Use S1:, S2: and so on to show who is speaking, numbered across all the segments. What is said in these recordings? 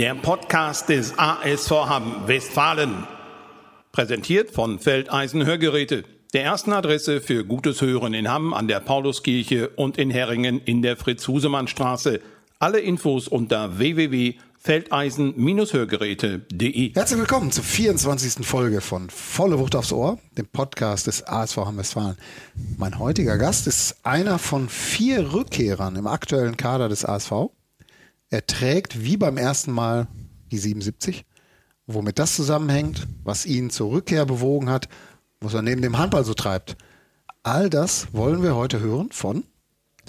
S1: Der Podcast des ASV Hamm Westfalen. Präsentiert von Feldeisen Hörgeräte. Der ersten Adresse für gutes Hören in Hamm an der Pauluskirche und in Herringen in der Fritz-Husemann-Straße. Alle Infos unter www.feldeisen-hörgeräte.de.
S2: Herzlich willkommen zur 24. Folge von Volle Wucht aufs Ohr, dem Podcast des ASV Hamm Westfalen. Mein heutiger Gast ist einer von vier Rückkehrern im aktuellen Kader des ASV. Er trägt wie beim ersten Mal die 77. Womit das zusammenhängt, was ihn zur Rückkehr bewogen hat, was er neben dem Handball so treibt. All das wollen wir heute hören von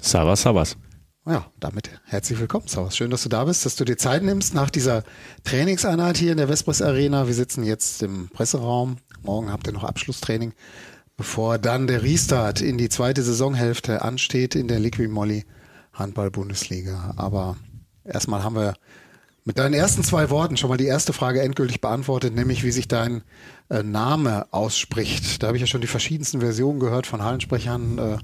S3: Savas Savas.
S2: Ja, damit herzlich willkommen, Savas. Schön, dass du da bist, dass du dir Zeit nimmst nach dieser Trainingseinheit hier in der Vespris Arena. Wir sitzen jetzt im Presseraum. Morgen habt ihr noch Abschlusstraining, bevor dann der Restart in die zweite Saisonhälfte ansteht in der Liqui Moly Handball-Bundesliga. Aber Erstmal haben wir mit deinen ersten zwei Worten schon mal die erste Frage endgültig beantwortet, nämlich wie sich dein äh, Name ausspricht. Da habe ich ja schon die verschiedensten Versionen gehört von Hallensprechern. Äh,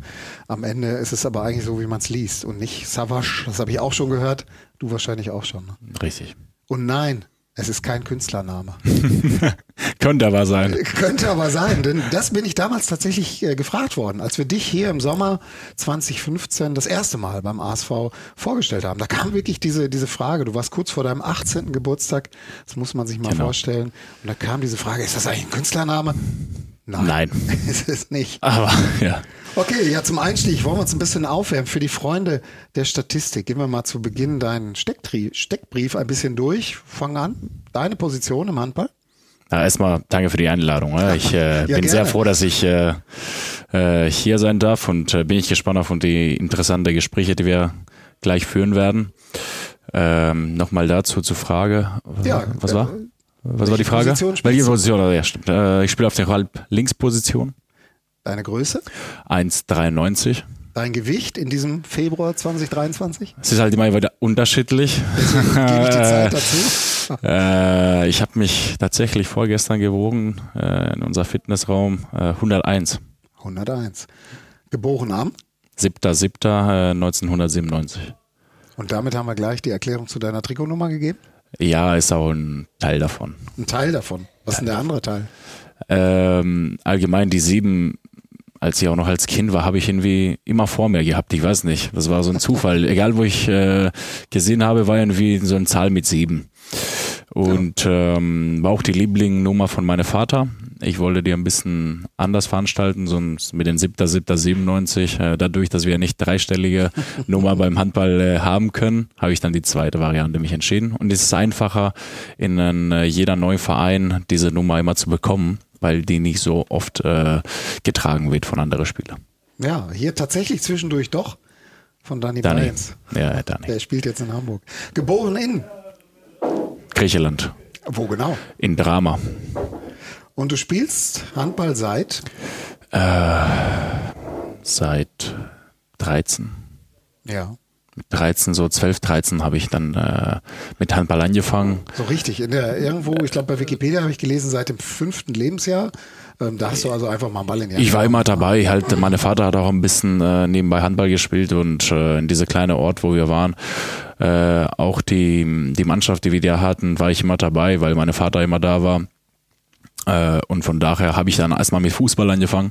S2: am Ende ist es aber eigentlich so, wie man es liest und nicht Savage. Das habe ich auch schon gehört. Du wahrscheinlich auch schon. Ne?
S3: Richtig.
S2: Und nein, es ist kein Künstlername.
S3: Könnte aber sein.
S2: Könnte aber sein, denn das bin ich damals tatsächlich äh, gefragt worden, als wir dich hier im Sommer 2015 das erste Mal beim ASV vorgestellt haben. Da kam wirklich diese, diese Frage, du warst kurz vor deinem 18. Geburtstag, das muss man sich mal genau. vorstellen. Und da kam diese Frage, ist das eigentlich ein Künstlername?
S3: Nein. Nein.
S2: ist es nicht.
S3: Aber, ja.
S2: Okay, ja, zum Einstieg wollen wir uns ein bisschen aufwärmen. Für die Freunde der Statistik gehen wir mal zu Beginn deinen Steckbrief ein bisschen durch. Fang an. Deine Position im Handball?
S3: Ja, erstmal danke für die Einladung. Ich äh, ja, bin gerne. sehr froh, dass ich äh, äh, hier sein darf und äh, bin ich gespannt auf die interessanten Gespräche, die wir gleich führen werden. Ähm, Nochmal dazu zur Frage. Ja, was war? Was war die Frage? Position Welche Position? Ja, stimmt. Äh, ich spiele auf der Halb-Links-Position.
S2: Deine Größe?
S3: 1,93.
S2: Dein Gewicht in diesem Februar 2023?
S3: Es ist halt immer wieder unterschiedlich.
S2: Deswegen gebe ich die Zeit dazu.
S3: Äh, ich habe mich tatsächlich vorgestern gewogen äh, in unser Fitnessraum äh, 101.
S2: 101. Geboren am?
S3: 7.7.1997. Äh,
S2: Und damit haben wir gleich die Erklärung zu deiner Trikotnummer gegeben?
S3: Ja, ist auch ein Teil davon.
S2: Ein Teil davon. Was ist denn der andere Teil?
S3: Ähm, allgemein die sieben, als ich auch noch als Kind war, habe ich irgendwie immer vor mir gehabt. Ich weiß nicht. Das war so ein Zufall. Egal, wo ich äh, gesehen habe, war irgendwie so eine Zahl mit sieben. Und ja. ähm, war auch die Lieblingsnummer von meinem Vater. Ich wollte die ein bisschen anders veranstalten, sonst mit den 7.7.97. Äh, dadurch, dass wir nicht dreistellige Nummer beim Handball äh, haben können, habe ich dann die zweite Variante mich entschieden. Und es ist einfacher, in äh, jeder neuen Verein diese Nummer immer zu bekommen, weil die nicht so oft äh, getragen wird von anderen Spielern.
S2: Ja, hier tatsächlich zwischendurch doch von Danny, Danny. Bryans.
S3: Ja, Danny.
S2: Der spielt jetzt in Hamburg. Geboren in
S3: Griechenland.
S2: Wo genau?
S3: In Drama.
S2: Und du spielst Handball seit?
S3: Äh, seit 13.
S2: Ja.
S3: Mit 13, so 12, 13 habe ich dann äh, mit Handball angefangen.
S2: So richtig. In der irgendwo, ich glaube bei Wikipedia habe ich gelesen, seit dem fünften Lebensjahr. Ähm, da hast du also einfach mal einen Ball in die
S3: Hand. Ich war immer dabei. Halt, mein Vater hat auch ein bisschen äh, nebenbei Handball gespielt und äh, in diese kleine Ort, wo wir waren, äh, auch die, die Mannschaft, die wir da hatten, war ich immer dabei, weil mein Vater immer da war. Äh, und von daher habe ich dann erstmal mit Fußball angefangen.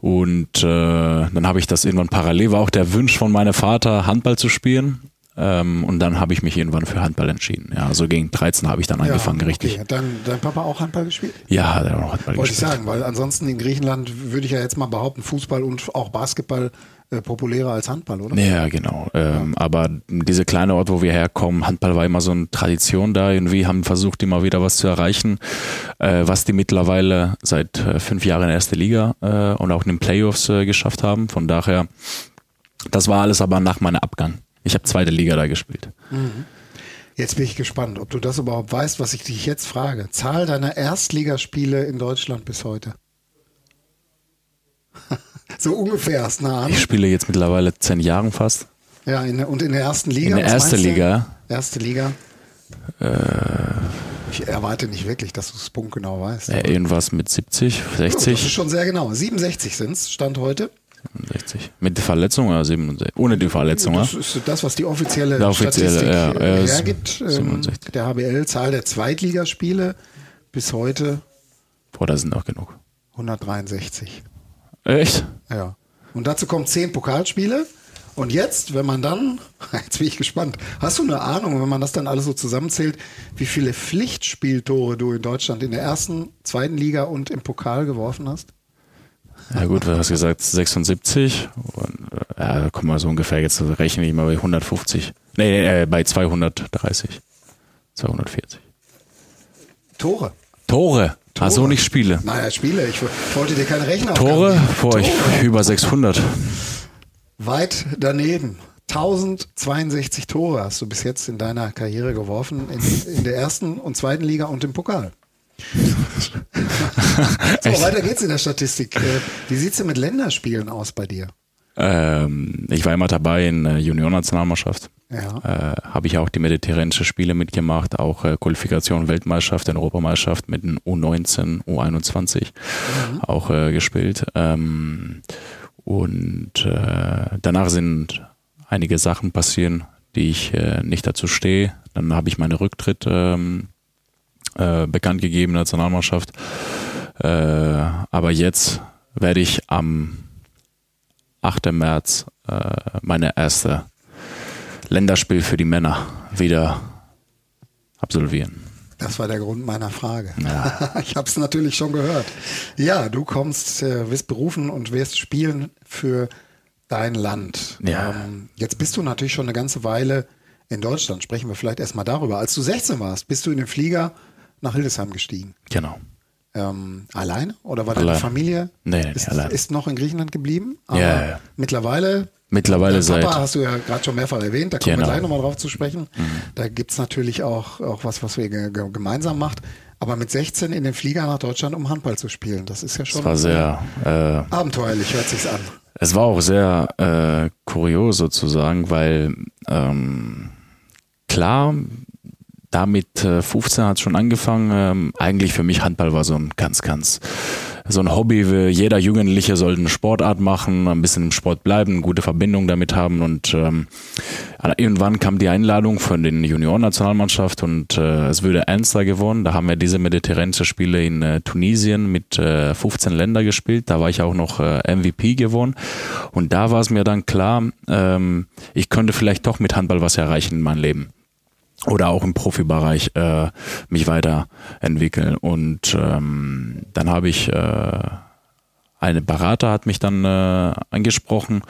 S3: Und äh, dann habe ich das irgendwann parallel, war auch der Wunsch von meinem Vater, Handball zu spielen. Ähm, und dann habe ich mich irgendwann für Handball entschieden. Ja, also gegen 13 habe ich dann angefangen, ja, okay. richtig.
S2: Hat dein, dein Papa auch Handball gespielt?
S3: Ja, hat auch
S2: Handball Wollte gespielt. Wollte ich sagen, weil ansonsten in Griechenland würde ich ja jetzt mal behaupten, Fußball und auch Basketball äh, populärer als Handball, oder?
S3: Ja, genau. Ähm, aber diese kleine Ort, wo wir herkommen, Handball war immer so eine Tradition da. Irgendwie haben versucht, immer wieder was zu erreichen, äh, was die mittlerweile seit äh, fünf Jahren in der ersten Liga äh, und auch in den Playoffs geschafft haben. Von daher, das war alles aber nach meinem Abgang. Ich habe zweite Liga da gespielt. Mhm.
S2: Jetzt bin ich gespannt, ob du das überhaupt weißt, was ich dich jetzt frage. Zahl deiner Erstligaspiele in Deutschland bis heute. so ungefähr ist nah an.
S3: Ich spiele jetzt mittlerweile zehn Jahre fast.
S2: Ja, in, und in der ersten Liga?
S3: In der ersten Liga.
S2: Erste Liga. Äh, ich erwarte nicht wirklich, dass du es punktgenau weißt.
S3: Äh, irgendwas mit 70, 60. Oh, das
S2: ist schon sehr genau. 67 sind es, Stand heute.
S3: 67. Mit Verletzung oder 67? Ohne die Verletzung,
S2: Das ist das, was die offizielle,
S3: Der offizielle,
S2: Statistik
S3: ja,
S2: äh, hergibt. Ähm,
S3: 67.
S2: der HBL, Zahl der Zweitligaspiele bis heute
S3: Boah, da sind noch genug.
S2: 163.
S3: Echt?
S2: Ja. Und dazu kommen zehn Pokalspiele. Und jetzt, wenn man dann, jetzt bin ich gespannt, hast du eine Ahnung, wenn man das dann alles so zusammenzählt, wie viele Pflichtspieltore du in Deutschland in der ersten, zweiten Liga und im Pokal geworfen hast?
S3: Ja gut, du hast gesagt 76. Und, äh, ja, kommen wir so ungefähr, jetzt rechne ich mal bei 150. Nee, äh, bei 230. 240.
S2: Tore.
S3: Tore. So,
S2: Tore.
S3: nicht Spiele.
S2: Naja, Spiele. Ich, ich wollte dir keine Rechner
S3: Tore? Boah, ich, über 600.
S2: Weit daneben. 1062 Tore hast du bis jetzt in deiner Karriere geworfen, in, in der ersten und zweiten Liga und im Pokal. So, weiter geht's in der Statistik. Äh, Wie sieht's denn mit Länderspielen aus bei dir?
S3: Ähm, ich war immer dabei in der Juniornationalmannschaft.
S2: Ja.
S3: Äh, Habe ich auch die mediterranische Spiele mitgemacht, auch äh, Qualifikation Weltmeisterschaft, Europameisterschaft mit den U19, U21 auch äh, gespielt. Ähm, und äh, danach sind einige Sachen passieren, die ich äh, nicht dazu stehe. Dann habe ich meinen Rücktritt ähm, äh, bekannt gegeben Nationalmannschaft. Äh, aber jetzt werde ich am 8. März äh, meine erste Länderspiel für die Männer wieder absolvieren.
S2: Das war der Grund meiner Frage. Ich habe es natürlich schon gehört. Ja, du kommst, äh, wirst berufen und wirst spielen für dein Land.
S3: Ja.
S2: Ähm, jetzt bist du natürlich schon eine ganze Weile in Deutschland. Sprechen wir vielleicht erstmal darüber. Als du 16 warst, bist du in den Flieger nach Hildesheim gestiegen.
S3: Genau.
S2: Ähm, alleine? Oder war deine. Familie
S3: Nee, nee,
S2: ist,
S3: allein.
S2: ist noch in Griechenland geblieben? Aber
S3: Ja, ja.
S2: mittlerweile
S3: Mittlerweile
S2: Dein
S3: seit
S2: Papa hast du ja gerade schon mehrfach erwähnt, da kommen
S3: Genau.
S2: wir gleich nochmal drauf zu sprechen. Da gibt's natürlich auch, auch was, was wir ge ge gemeinsam macht. Aber mit 16 in den Flieger nach Deutschland, um Handball zu spielen, das ist ja schon
S3: es war sehr äh,
S2: abenteuerlich, hört sich's an.
S3: Es war auch sehr äh, kurios sozusagen, weil ähm, klar, da mit äh, 15 hat es schon angefangen. Ähm, eigentlich für mich Handball war so ein ganz, ganz so ein Hobby. Jeder Jugendliche sollte eine Sportart machen, ein bisschen im Sport bleiben, gute Verbindung damit haben und ähm, irgendwann kam die Einladung von den Juniorennationalmannschaft und äh, es würde ernster geworden. Da haben wir diese mediterranische Spiele in äh, Tunesien mit äh, 15 Ländern gespielt. Da war ich auch noch äh, MVP geworden und da war es mir dann klar, ähm, ich könnte vielleicht doch mit Handball was erreichen in meinem Leben oder auch im Profibereich äh, mich weiterentwickeln. Und ähm, dann habe ich äh, eine Berater hat mich dann äh, angesprochen,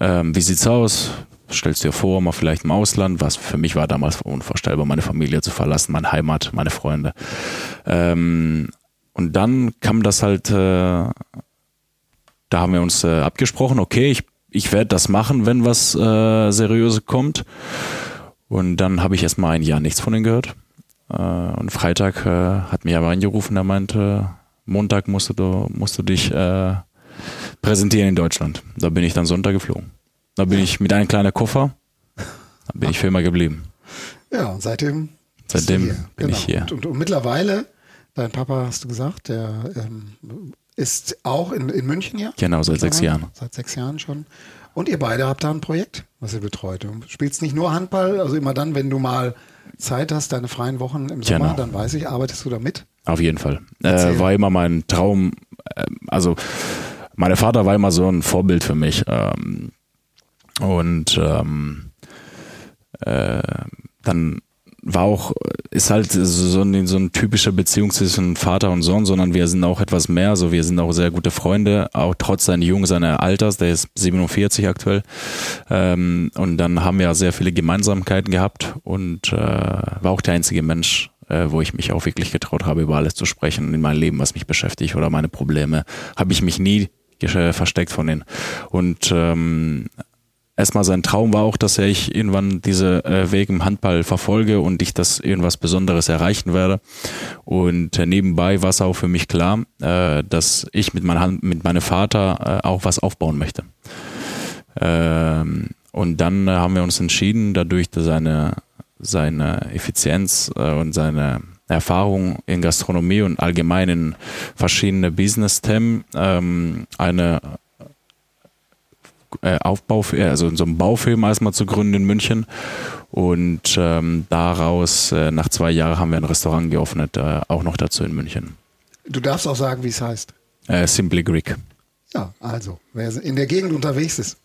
S3: ähm, wie sieht's aus? Stellst dir vor, mal vielleicht im Ausland, was für mich war damals unvorstellbar, meine Familie zu verlassen, meine Heimat, meine Freunde. Ähm, und dann kam das halt, äh, da haben wir uns äh, abgesprochen, okay, ich, ich werde das machen, wenn was äh, Seriöses kommt. Und dann habe ich erstmal ein Jahr nichts von ihm gehört. Äh, und Freitag äh, hat mich aber angerufen, er meinte, Montag musst du, musst du dich äh, präsentieren in Deutschland. Da bin ich dann Sonntag geflogen. Da bin ich mit einem kleinen Koffer, da bin ich für immer geblieben.
S2: Ja, und seitdem,
S3: Seitdem bin
S2: genau.
S3: ich hier.
S2: Und, und, und mittlerweile, dein Papa hast du gesagt, der ähm, ist auch in, in München ja?
S3: Genau, seit sechs
S2: Mittlerweile?
S3: Jahren.
S2: Seit sechs Jahren schon. Und ihr beide habt da ein Projekt, was ihr betreut. Du spielst nicht nur Handball, also immer dann, wenn du mal Zeit hast, deine freien Wochen im Sommer,
S3: Genau.
S2: dann weiß ich, arbeitest du da mit.
S3: Auf jeden Fall. Äh, war immer mein Traum. Äh, also, mein Vater war immer so ein Vorbild für mich. Ähm, und ähm, äh, dann war auch, ist halt so ein, so ein typische Beziehung zwischen Vater und Sohn, sondern wir sind auch etwas mehr, also wir sind auch sehr gute Freunde, auch trotz seines Jungen, seiner Alters, der ist 47 aktuell. Ähm, und dann haben wir sehr viele Gemeinsamkeiten gehabt und äh, war auch der einzige Mensch, äh, wo ich mich auch wirklich getraut habe, über alles zu sprechen in meinem Leben, was mich beschäftigt oder meine Probleme, habe ich mich nie versteckt von denen. Und ähm, erstmal sein Traum war auch, dass ich irgendwann diese äh, Weg im Handball verfolge und ich das irgendwas Besonderes erreichen werde. Und äh, nebenbei war es auch für mich klar, äh, dass ich mit, mein Hand, mit meinem Vater äh, auch was aufbauen möchte. Ähm, und dann äh, haben wir uns entschieden, dadurch, seine, seine Effizienz äh, und seine Erfahrung in Gastronomie und allgemein in verschiedene Business-Themen ähm, eine äh, Aufbau, also so einen Baufilm erstmal zu gründen in München. Und ähm, daraus, äh, nach zwei Jahren, haben wir ein Restaurant geöffnet, äh, auch noch dazu in München.
S2: Du darfst auch sagen, wie es heißt.
S3: Äh, Simply Greek.
S2: Ja, also, wer in der Gegend unterwegs ist,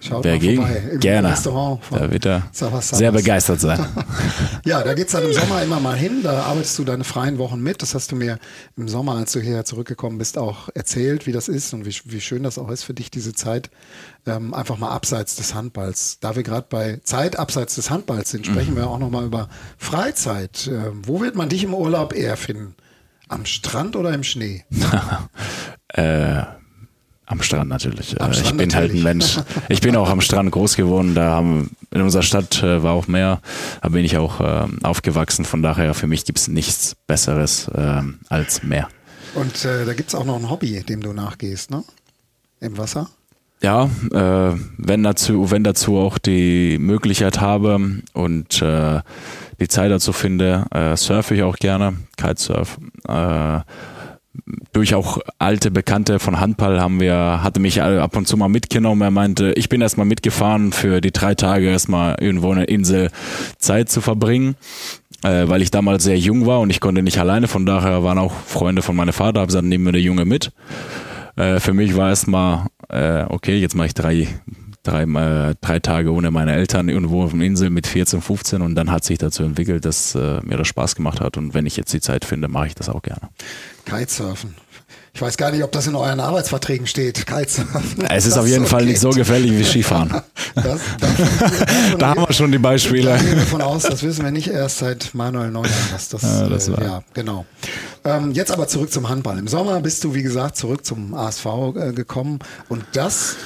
S3: schaut wer mal vorbei. Im Gerne. Restaurant da wird er sehr begeistert sein.
S2: ja, da geht es dann im Sommer immer mal hin. Da arbeitest du deine freien Wochen mit. Das hast du mir im Sommer, als du hierher zurückgekommen bist, auch erzählt, wie das ist und wie, wie schön das auch ist für dich, diese Zeit. Ähm, einfach mal abseits des Handballs. Da wir gerade bei Zeit abseits des Handballs sind, sprechen mhm. wir auch nochmal über Freizeit. Ähm, wo wird man dich im Urlaub eher finden? Am Strand oder im Schnee?
S3: äh am Strand natürlich. Am äh, Strand ich bin natürlich. halt ein Mensch. Ich bin auch am Strand groß geworden. Da haben in unserer Stadt äh, war auch Meer. Da bin ich auch äh, aufgewachsen. Von daher für mich gibt es nichts Besseres äh, als Meer.
S2: Und äh, da gibt es auch noch ein Hobby, dem du nachgehst, ne? Im Wasser?
S3: Ja, äh, wenn dazu, wenn dazu auch die Möglichkeit habe und die Zeit dazu finde, surfe ich auch gerne, Kitesurf durch auch alte Bekannte von Handball haben wir, hatte mich ab und zu mal mitgenommen. Er meinte, ich bin erstmal mitgefahren für die drei Tage erstmal irgendwo eine Insel Zeit zu verbringen, äh, weil ich damals sehr jung war und ich konnte nicht alleine. Von daher waren auch Freunde von meinem Vater, haben gesagt, nehmen wir der Junge mit. Äh, für mich war erstmal, äh, okay, jetzt mache ich drei, drei, äh, drei Tage ohne meine Eltern irgendwo auf einer Insel mit 14, 15 und dann hat sich dazu entwickelt, dass äh, mir das Spaß gemacht hat und wenn ich jetzt die Zeit finde, mache ich das auch gerne.
S2: Kitesurfen. Ich weiß gar nicht, ob das in euren Arbeitsverträgen steht. Kitesurfen.
S3: Es ist auf jeden Fall nicht so gefährlich wie Skifahren. Das, das da haben wir schon die Beispiele. Da
S2: gehen wir von aus, das wissen wir nicht erst seit Manuel Neuer. Was das, ja, das war. Äh, ja, genau. Ähm, jetzt aber zurück zum Handball. Im Sommer bist du, wie gesagt, zurück zum ASV äh, gekommen und das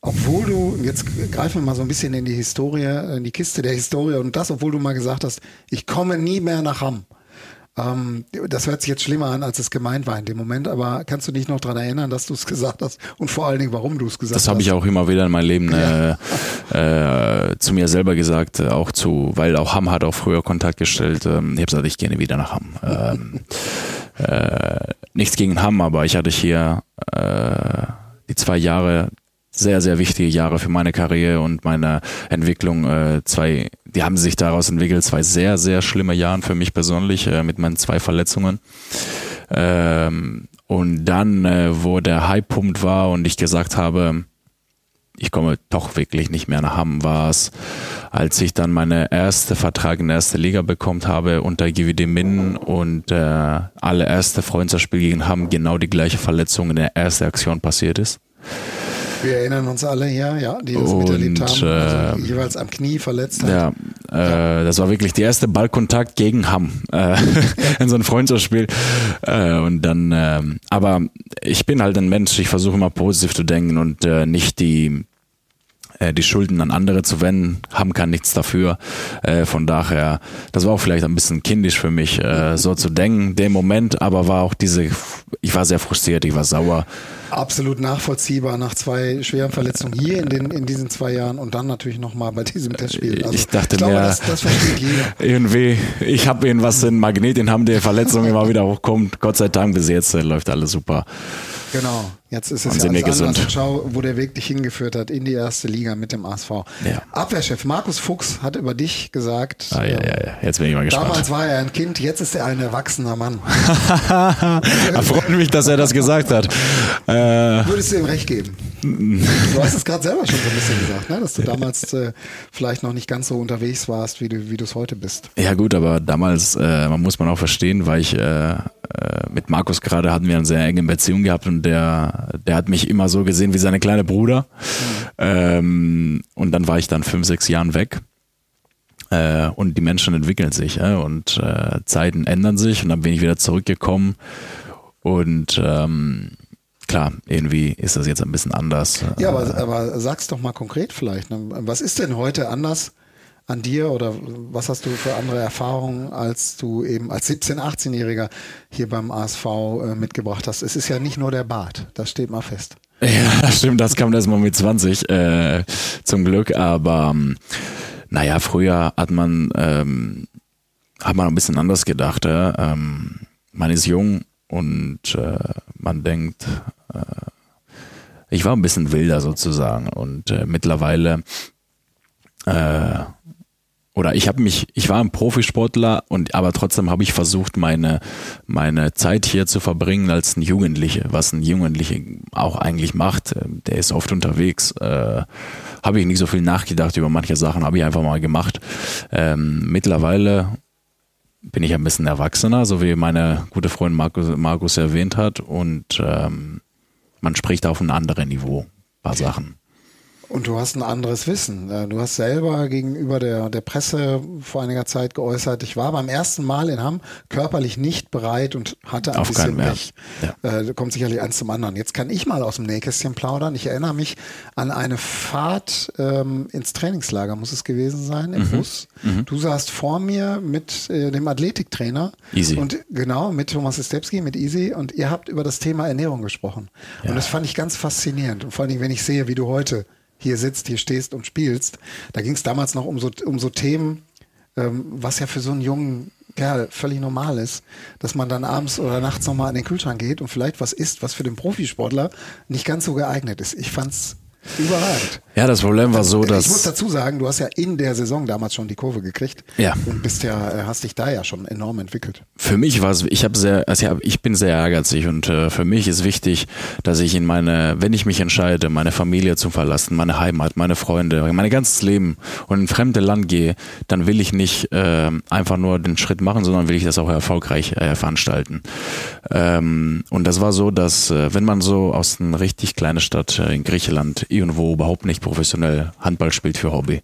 S2: obwohl du, jetzt greifen wir mal so ein bisschen in die Historie, in die Kiste der Historie und das, obwohl du mal gesagt hast, ich komme nie mehr nach Hamm. Ähm, das hört sich jetzt schlimmer an, als es gemeint war in dem Moment, aber kannst du dich noch daran erinnern, dass du es gesagt hast und vor allen Dingen, warum du es gesagt
S3: das
S2: hast?
S3: Das habe ich auch immer wieder in meinem Leben ja. äh, äh, zu mir selber gesagt, äh, auch zu, weil auch Hamm hat auch früher Kontakt gestellt. Ähm, ich habe gesagt, ich gehe wieder nach Hamm. Ähm, äh, nichts gegen Hamm, aber ich hatte hier äh, die zwei Jahre sehr, sehr wichtige Jahre für meine Karriere und meine Entwicklung. Äh, zwei, die haben sich daraus entwickelt, zwei sehr, sehr schlimme Jahre für mich persönlich äh, mit meinen zwei Verletzungen. Ähm, und dann, äh, wo der Highpunkt war und ich gesagt habe, ich komme doch wirklich nicht mehr nach Hamm, war es, als ich dann meine erste Vertrag in der ersten Liga bekommen habe unter GWD Minden und äh, allererste Freundschaftsspiel gegen Hamm genau die gleiche Verletzung in der ersten Aktion passiert ist.
S2: Wir erinnern uns alle hier, ja, die das und, miterlebt haben, also äh, jeweils am Knie verletzt hat.
S3: Ja, äh, das war wirklich der erste Ballkontakt gegen Hamm äh, in so einem Freundschaftsspiel. Äh, und dann, äh, aber ich bin halt ein Mensch, ich versuche immer positiv zu denken und äh, nicht die äh, die Schulden an andere zu wenden, haben kann nichts dafür. Äh, von daher, das war auch vielleicht ein bisschen kindisch für mich, äh, so zu denken, dem Moment, aber war auch diese, ich war sehr frustriert, ich war sauer.
S2: Absolut nachvollziehbar nach zwei schweren Verletzungen hier in, den, in diesen zwei Jahren und dann natürlich nochmal bei diesem Testspiel.
S3: Also, ich dachte ich glaube, mir, das, das versteht jeder. irgendwie, ich habe irgendwas in Magnet, den haben die Verletzung immer wieder hochkommt. Gott sei Dank bis jetzt läuft alles super.
S2: Genau. Jetzt ist es ja alles gesund. Und schau, wo der Weg dich hingeführt hat, in die erste Liga mit dem ASV. Ja. Abwehrchef Markus Fuchs hat über dich gesagt,
S3: ah, ja, ja, ja. jetzt bin ich mal gespannt.
S2: Damals war er ein Kind, jetzt ist er ein erwachsener Mann.
S3: Freut mich, dass er das gesagt hat.
S2: Äh, Würdest du ihm recht geben? du hast es gerade selber schon so ein bisschen gesagt, ne? dass du damals äh, vielleicht noch nicht ganz so unterwegs warst, wie du wie es heute bist.
S3: Ja gut, aber damals, äh, man muss man auch verstehen, weil ich äh, äh, mit Markus gerade hatten wir eine sehr enge Beziehung gehabt und der, der hat mich immer so gesehen wie seine kleine Bruder. Mhm. Ähm, und dann war ich dann fünf, sechs Jahren weg. Äh, und die Menschen entwickeln sich äh, und äh, Zeiten ändern sich und dann bin ich wieder zurückgekommen und ähm, klar, irgendwie ist das jetzt ein bisschen anders.
S2: Ja, aber, aber sag's doch mal konkret vielleicht. Ne? Was ist denn heute anders an dir oder was hast du für andere Erfahrungen, als du eben als 17-, 18-Jähriger hier beim ASV äh, mitgebracht hast? Es ist ja nicht nur der Bart, das steht mal fest.
S3: Ja, das stimmt, das kam erst mal mit 20, äh, zum Glück, aber ähm, naja, früher hat man, ähm, hat man ein bisschen anders gedacht. Ja? Ähm, man ist jung und äh, man denkt, äh, ich war ein bisschen wilder sozusagen und äh, mittlerweile äh, oder ich habe mich, ich war ein Profisportler und aber trotzdem habe ich versucht, meine meine Zeit hier zu verbringen als ein Jugendliche, was ein Jugendliche auch eigentlich macht. Der ist oft unterwegs. Äh, habe ich nicht so viel nachgedacht über manche Sachen, habe ich einfach mal gemacht. Ähm, mittlerweile bin ich ein bisschen erwachsener, so wie meine gute Freundin Markus, Markus erwähnt hat und ähm, man spricht auf ein anderes Niveau, ein paar Sachen.
S2: Und du hast ein anderes Wissen. Äh, du hast selber gegenüber der, der Presse vor einiger Zeit geäußert, ich war beim ersten Mal in Hamm körperlich nicht bereit und hatte ein
S3: Auf
S2: bisschen Pech. Ja. Äh, kommt sicherlich eins zum anderen. Jetzt kann ich mal aus dem Nähkästchen plaudern. Ich erinnere mich an eine Fahrt ähm, ins Trainingslager, muss es gewesen sein, im mhm. Bus. Mhm. Du saßt vor mir mit äh, dem Athletiktrainer.
S3: Easy.
S2: Und genau, mit Thomas Stepski, mit Easy. Und ihr habt über das Thema Ernährung gesprochen. Ja. Und das fand ich ganz faszinierend. Und vor Dingen, wenn ich sehe, wie du heute hier sitzt, hier stehst und spielst. Da ging es damals noch um so, um so Themen, ähm, was ja für so einen jungen Kerl völlig normal ist, dass man dann abends oder nachts nochmal an den Kühlschrank geht und vielleicht was isst, was für den Profisportler nicht ganz so geeignet ist. Ich fand's Überragend.
S3: Ja, das Problem war so, dass.
S2: Ich muss dazu sagen, du hast ja in der Saison damals schon die Kurve gekriegt.
S3: Ja.
S2: Und bist ja, äh, hast dich da ja schon enorm entwickelt.
S3: Für mich war es, ich habe sehr, also ich bin sehr ehrgeizig und äh, für mich ist wichtig, dass ich in meine, wenn ich mich entscheide, meine Familie zu verlassen, meine Heimat, meine Freunde, mein ganzes Leben und in ein fremdes Land gehe, dann will ich nicht äh, einfach nur den Schritt machen, sondern will ich das auch erfolgreich äh, veranstalten. Ähm, und das war so, dass äh, wenn man so aus einer richtig kleinen Stadt äh, in Griechenland irgendwo überhaupt nicht professionell Handball spielt für Hobby.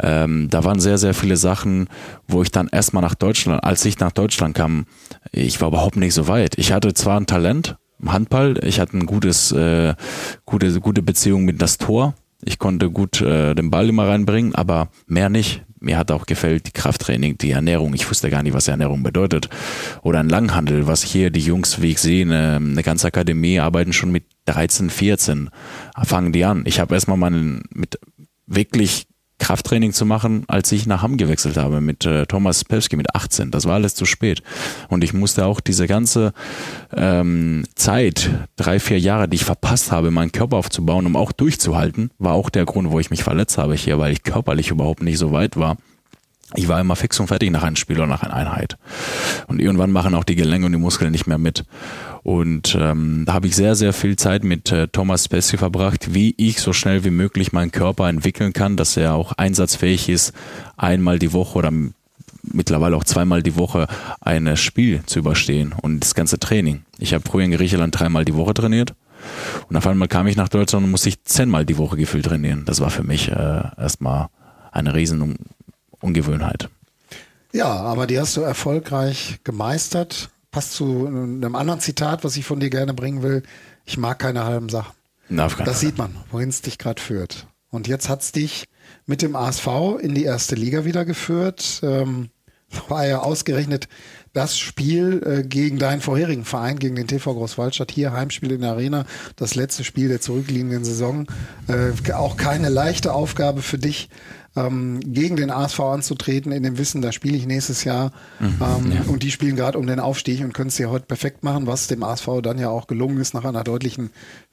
S3: Ähm, da waren sehr, sehr viele Sachen, wo ich dann erstmal nach Deutschland, als ich nach Deutschland kam, ich war überhaupt nicht so weit. Ich hatte zwar ein Talent im Handball, ich hatte ein gutes, äh, gute, gute Beziehung mit das Tor. Ich konnte gut äh, den Ball immer reinbringen, aber mehr nicht mir hat auch gefällt die Krafttraining, die Ernährung. Ich wusste gar nicht, was Ernährung bedeutet. Oder ein Langhandel, was hier die Jungs, wie ich sehe, eine, eine ganze Akademie arbeiten schon mit 13, 14. Fangen die an. Ich habe erstmal meinen mit wirklich Krafttraining zu machen, als ich nach Hamm gewechselt habe mit äh, Thomas Pelski mit 18. Das war alles zu spät. Und ich musste auch diese ganze ähm, Zeit, drei, vier Jahre, die ich verpasst habe, meinen Körper aufzubauen, um auch durchzuhalten, war auch der Grund, wo ich mich verletzt habe hier, weil ich körperlich überhaupt nicht so weit war. Ich war immer fix und fertig nach einem Spiel oder nach einer Einheit. Und irgendwann machen auch die Gelenke und die Muskeln nicht mehr mit. Und ähm, da habe ich sehr, sehr viel Zeit mit äh, Thomas Spessi verbracht, wie ich so schnell wie möglich meinen Körper entwickeln kann, dass er auch einsatzfähig ist, einmal die Woche oder mittlerweile auch zweimal die Woche ein Spiel zu überstehen und das ganze Training. Ich habe früher in Griechenland dreimal die Woche trainiert und auf einmal kam ich nach Deutschland und musste ich zehnmal die Woche gefühlt trainieren. Das war für mich äh, erstmal eine riesen Ungewöhnheit.
S2: Ja, aber die hast du erfolgreich gemeistert passt zu einem anderen Zitat, was ich von dir gerne bringen will. Ich mag keine halben Sachen.
S3: Na,
S2: das sieht man, wohin es dich gerade führt. Und jetzt hat es dich mit dem ASV in die erste Liga wieder geführt. Ähm, war ja ausgerechnet das Spiel äh, gegen deinen vorherigen Verein, gegen den TV Großwaldstadt, hier Heimspiel in der Arena, das letzte Spiel der zurückliegenden Saison. Äh, auch keine leichte Aufgabe für dich ähm, gegen den ASV anzutreten, in dem Wissen, da spiele ich nächstes Jahr. Mhm, ähm, ja. Und die spielen gerade um den Aufstieg und können es ja heute perfekt machen, was dem ASV dann ja auch gelungen ist nach einer deutlichen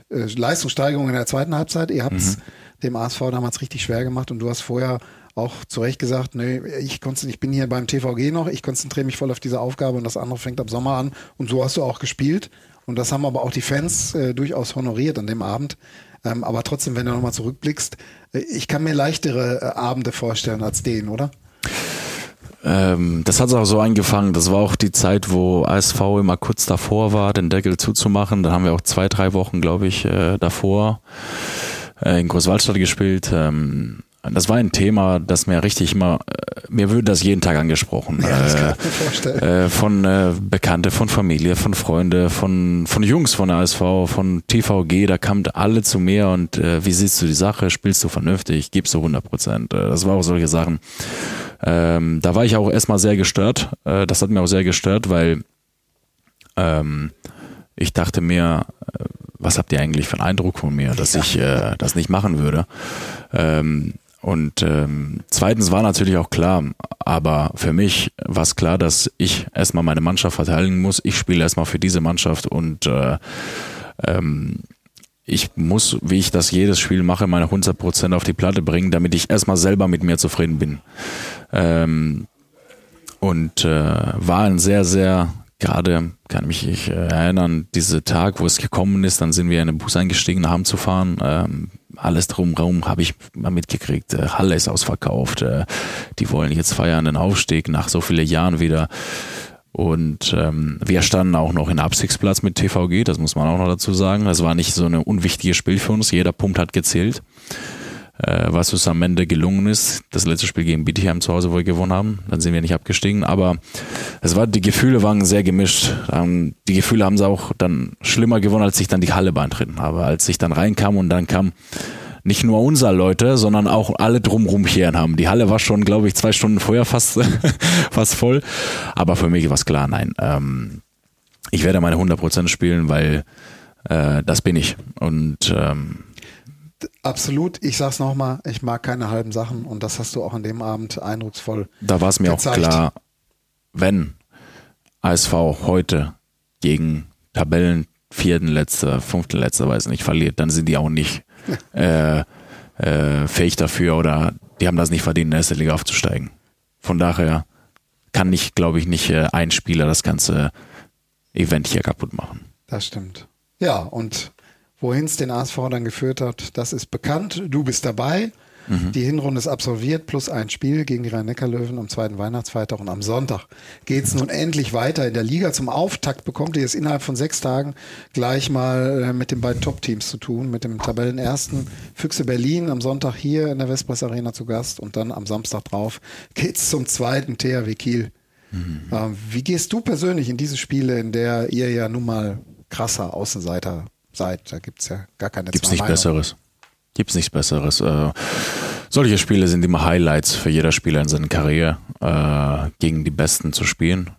S2: äh, Leistungssteigerung in der zweiten Halbzeit. Ihr habt es mhm. dem ASV damals richtig schwer gemacht und du hast vorher auch zu Recht gesagt, nee, ich, ich bin hier beim TVG noch, ich konzentriere mich voll auf diese Aufgabe und das andere fängt ab Sommer an. Und so hast du auch gespielt. Und das haben aber auch die Fans äh, durchaus honoriert an dem Abend. Ähm, aber trotzdem, wenn du nochmal zurückblickst, äh, ich kann mir leichtere äh, Abende vorstellen als den, oder?
S3: Ähm, das hat es auch so angefangen. Das war auch die Zeit, wo ASV immer kurz davor war, den Deckel zuzumachen. Da haben wir auch zwei, drei Wochen, glaube ich, äh, davor äh, in Großwaldstadt gespielt. Ähm, das war ein Thema, das mir richtig immer, äh, mir würde das jeden Tag angesprochen. Ja, das kann ich mir vorstellen. Äh, von äh, Bekannte, von Familie, von Freunde, von, von Jungs von der ASV, von TVG, da kamen alle zu mir und äh, wie siehst du die Sache? Spielst du vernünftig? Gibst du 100 Prozent? Äh, das war auch solche Sachen. Ähm, da war ich auch erstmal sehr gestört. Äh, das hat mir auch sehr gestört, weil ähm, ich dachte mir, äh, was habt ihr eigentlich für einen Eindruck von mir, dass ich äh, das nicht machen würde? Ähm, und ähm, zweitens war natürlich auch klar, aber für mich war es klar, dass ich erstmal meine Mannschaft verteidigen muss. Ich spiele erstmal für diese Mannschaft und äh, ähm, ich muss, wie ich das jedes Spiel mache, meine 100% auf die Platte bringen, damit ich erstmal selber mit mir zufrieden bin. Ähm, und äh, war ein sehr, sehr, gerade kann mich ich, erinnern, dieser Tag, wo es gekommen ist, dann sind wir in den Bus eingestiegen, nach Hause zu fahren. Ähm, alles drumherum habe ich mal mitgekriegt. Äh, Halle ist ausverkauft. Äh, die wollen jetzt feiern den Aufstieg nach so vielen Jahren wieder. Und ähm, wir standen auch noch in Abstiegsplatz mit TVG, das muss man auch noch dazu sagen. Das war nicht so ein unwichtiges Spiel für uns. Jeder Punkt hat gezählt. Äh, was uns am Ende gelungen ist, das letzte Spiel gegen Bietigheim zu Hause, wo wir gewonnen haben, dann sind wir nicht abgestiegen. Aber es war, die Gefühle waren sehr gemischt. Ähm, die Gefühle haben sie auch dann schlimmer gewonnen, als ich dann die Halle beitreten habe. Als ich dann reinkam und dann kam nicht nur unser Leute, sondern auch alle drumrum hier haben. Die Halle war schon, glaube ich, zwei Stunden vorher fast, fast voll. Aber für mich war es klar, nein. Ähm, ich werde meine 100% spielen, weil äh, das bin ich. Und ähm,
S2: Absolut, ich sag's nochmal, ich mag keine halben Sachen und das hast du auch an dem Abend eindrucksvoll.
S3: Da war es mir gezeigt. auch klar, wenn ASV heute gegen Tabellen vierten letzter, fünften letzter, weiß nicht, verliert, dann sind die auch nicht äh, äh, fähig dafür oder die haben das nicht verdient, in der erste Liga aufzusteigen. Von daher kann nicht, glaube ich, nicht äh, ein Spieler das ganze Event hier kaputt machen.
S2: Das stimmt. Ja, und wohin es den ASV dann geführt hat, das ist bekannt. Du bist dabei. Mhm. Die Hinrunde ist absolviert, plus ein Spiel gegen die Rhein-Neckar-Löwen am zweiten Weihnachtsfeiertag. Und am Sonntag geht es nun endlich weiter in der Liga. Zum Auftakt bekommt ihr es innerhalb von sechs Tagen gleich mal äh, mit den beiden Top-Teams zu tun. Mit dem Tabellenersten Füchse Berlin am Sonntag hier in der Westpress Arena zu Gast. Und dann am Samstag drauf geht es zum zweiten THW Kiel. Mhm. Ähm, wie gehst du persönlich in diese Spiele, in der ihr ja nun mal krasser Außenseiter seid? Da gibt es ja gar keine
S3: Gibt's nicht Besseres. Gibt es nichts Besseres. Äh, solche Spiele sind immer Highlights für jeder Spieler in seiner Karriere, äh, gegen die Besten zu spielen.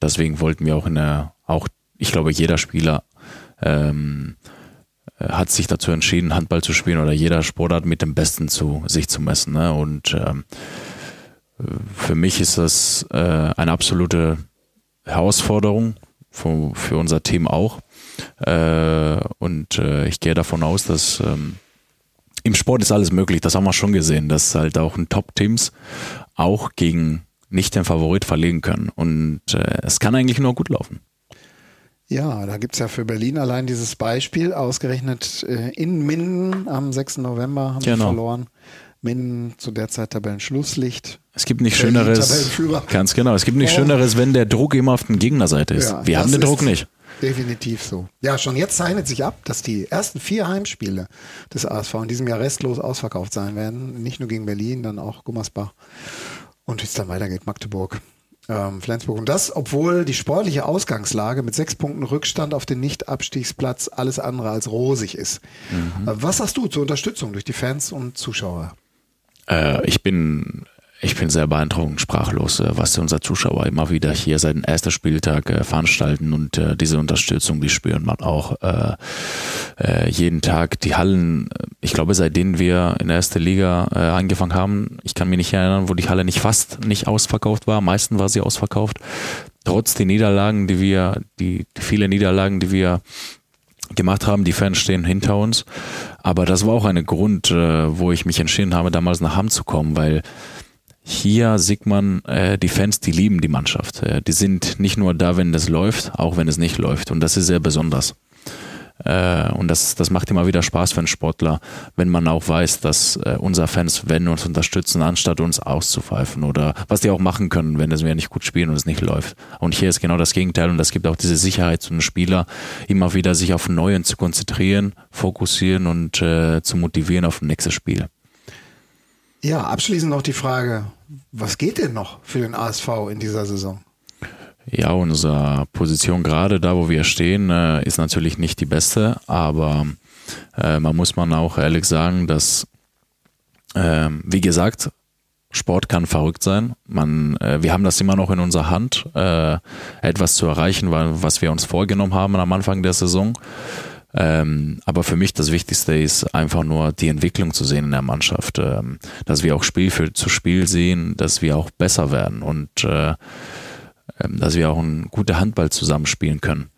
S3: Deswegen wollten wir auch in der, auch, ich glaube, jeder Spieler ähm, hat sich dazu entschieden, Handball zu spielen oder jeder Sportart mit dem Besten zu sich zu messen. Ne? Und ähm, für mich ist das äh, eine absolute Herausforderung, für, für unser Team auch. Äh, und äh, ich gehe davon aus, dass ähm, im Sport ist alles möglich, das haben wir schon gesehen, dass halt auch ein Top-Teams auch gegen nicht den Favorit verlegen können. Und äh, es kann eigentlich nur gut laufen.
S2: Ja, da gibt es ja für Berlin allein dieses Beispiel, ausgerechnet äh, in Minden am 6. November haben genau. sie verloren. Minden zu der Zeit Tabellenschlusslicht.
S3: Es gibt nicht Schöneres. Ganz genau. Es gibt nicht oh. Schöneres, wenn der Druck immer auf den Gegnerseite ist. Ja, Wir haben den Druck nicht.
S2: Definitiv so. Ja, schon jetzt zeichnet sich ab, dass die ersten vier Heimspiele des ASV in diesem Jahr restlos ausverkauft sein werden. Nicht nur gegen Berlin, dann auch Gummersbach. Und wie es dann weitergeht, Magdeburg, ähm, Flensburg. Und das, obwohl die sportliche Ausgangslage mit sechs Punkten Rückstand auf den Nicht-Abstiegsplatz alles andere als rosig ist. Mhm. Äh, was hast du zur Unterstützung durch die Fans und Zuschauer?
S3: Äh, ich bin ich bin sehr beeindruckend, sprachlos, äh, was unsere Zuschauer immer wieder hier seit dem ersten Spieltag äh, veranstalten und äh, diese Unterstützung, die spüren man auch jeden Tag. Die Hallen, ich glaube, seitdem wir in der ersten Liga angefangen haben, ich kann mich nicht erinnern, wo die Halle nicht fast nicht ausverkauft war. Meistens war sie ausverkauft. Trotz die Niederlagen, die wir, die, die viele Niederlagen, die wir gemacht haben. Die Fans stehen hinter uns. Aber das war auch ein Grund, wo ich mich entschieden habe, damals nach Hamm zu kommen, weil hier sieht man, äh, die Fans, die lieben die Mannschaft. Äh, die sind nicht nur da, wenn es läuft, auch wenn es nicht läuft. Und das ist sehr besonders. Äh, und das, das macht immer wieder Spaß für einen Sportler, wenn man auch weiß, dass äh, unsere Fans, wenn uns unterstützen, anstatt uns auszupfeifen oder was die auch machen können, wenn es wir nicht gut spielen und es nicht läuft. Und hier ist genau das Gegenteil und das gibt auch diese Sicherheit zu einem Spieler, immer wieder sich auf Neuen zu konzentrieren, fokussieren und äh, zu motivieren auf ein nächstes Spiel.
S2: Ja, abschließend noch die Frage, was geht denn noch für den ASV in dieser Saison?
S3: Ja, unsere Position gerade da, wo wir stehen, äh, ist natürlich nicht die beste, aber äh, man muss man auch ehrlich sagen, dass, äh, wie gesagt, Sport kann verrückt sein. Man, äh, wir haben das immer noch in unserer Hand, etwas zu erreichen, was wir uns vorgenommen haben am Anfang der Saison. Ähm, aber für mich das Wichtigste ist einfach nur die Entwicklung zu sehen in der Mannschaft, ähm, dass wir auch Spiel für zu Spiel sehen, dass wir auch besser werden und äh, ähm, dass wir auch ein guter Handball zusammenspielen können.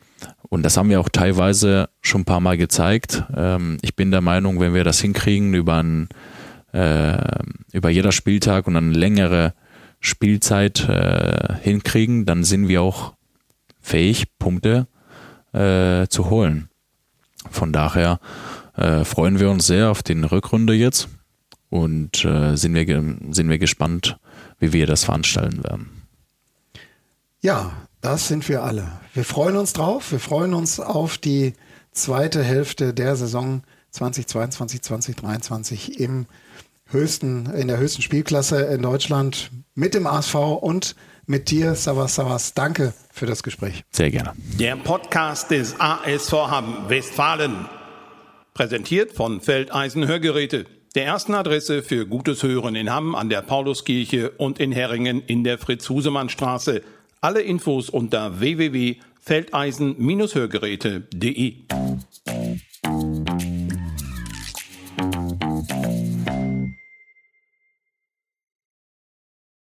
S3: Und das haben wir auch teilweise schon ein paar Mal gezeigt. Ähm, ich bin der Meinung, wenn wir das hinkriegen über, ein, äh, über jeder Spieltag und eine längere Spielzeit äh, hinkriegen, dann sind wir auch fähig, Punkte äh, zu holen. Von daher äh, freuen wir uns sehr auf den Rückrunde jetzt und äh, sind, wir, sind wir gespannt, wie wir das veranstalten werden.
S2: Ja, das sind wir alle. Wir freuen uns drauf. Wir freuen uns auf die zweite Hälfte der Saison 2022, 2023 im höchsten, in der höchsten Spielklasse in Deutschland mit dem ASV und mit dir, Savas Savas. Danke für das Gespräch.
S3: Sehr gerne.
S1: Der Podcast des ASV Hamm Westfalen. Präsentiert von Feldeisen Hörgeräte. Der ersten Adresse für gutes Hören in Hamm an der Pauluskirche und in Herringen in der Fritz-Husemann-Straße. Alle Infos unter www.feldeisen-hörgeräte.de.